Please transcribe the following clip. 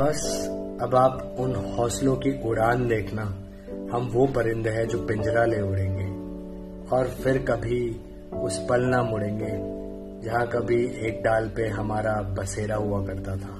बस अब आप उन हौसलों की उड़ान देखना। हम वो परिंदे हैं जो पिंजरा ले उड़ेंगे। और फिर कभी उस पल ना मुड़ेंगे, जहाँ कभी एक डाल पे हमारा बसेरा हुआ करता था।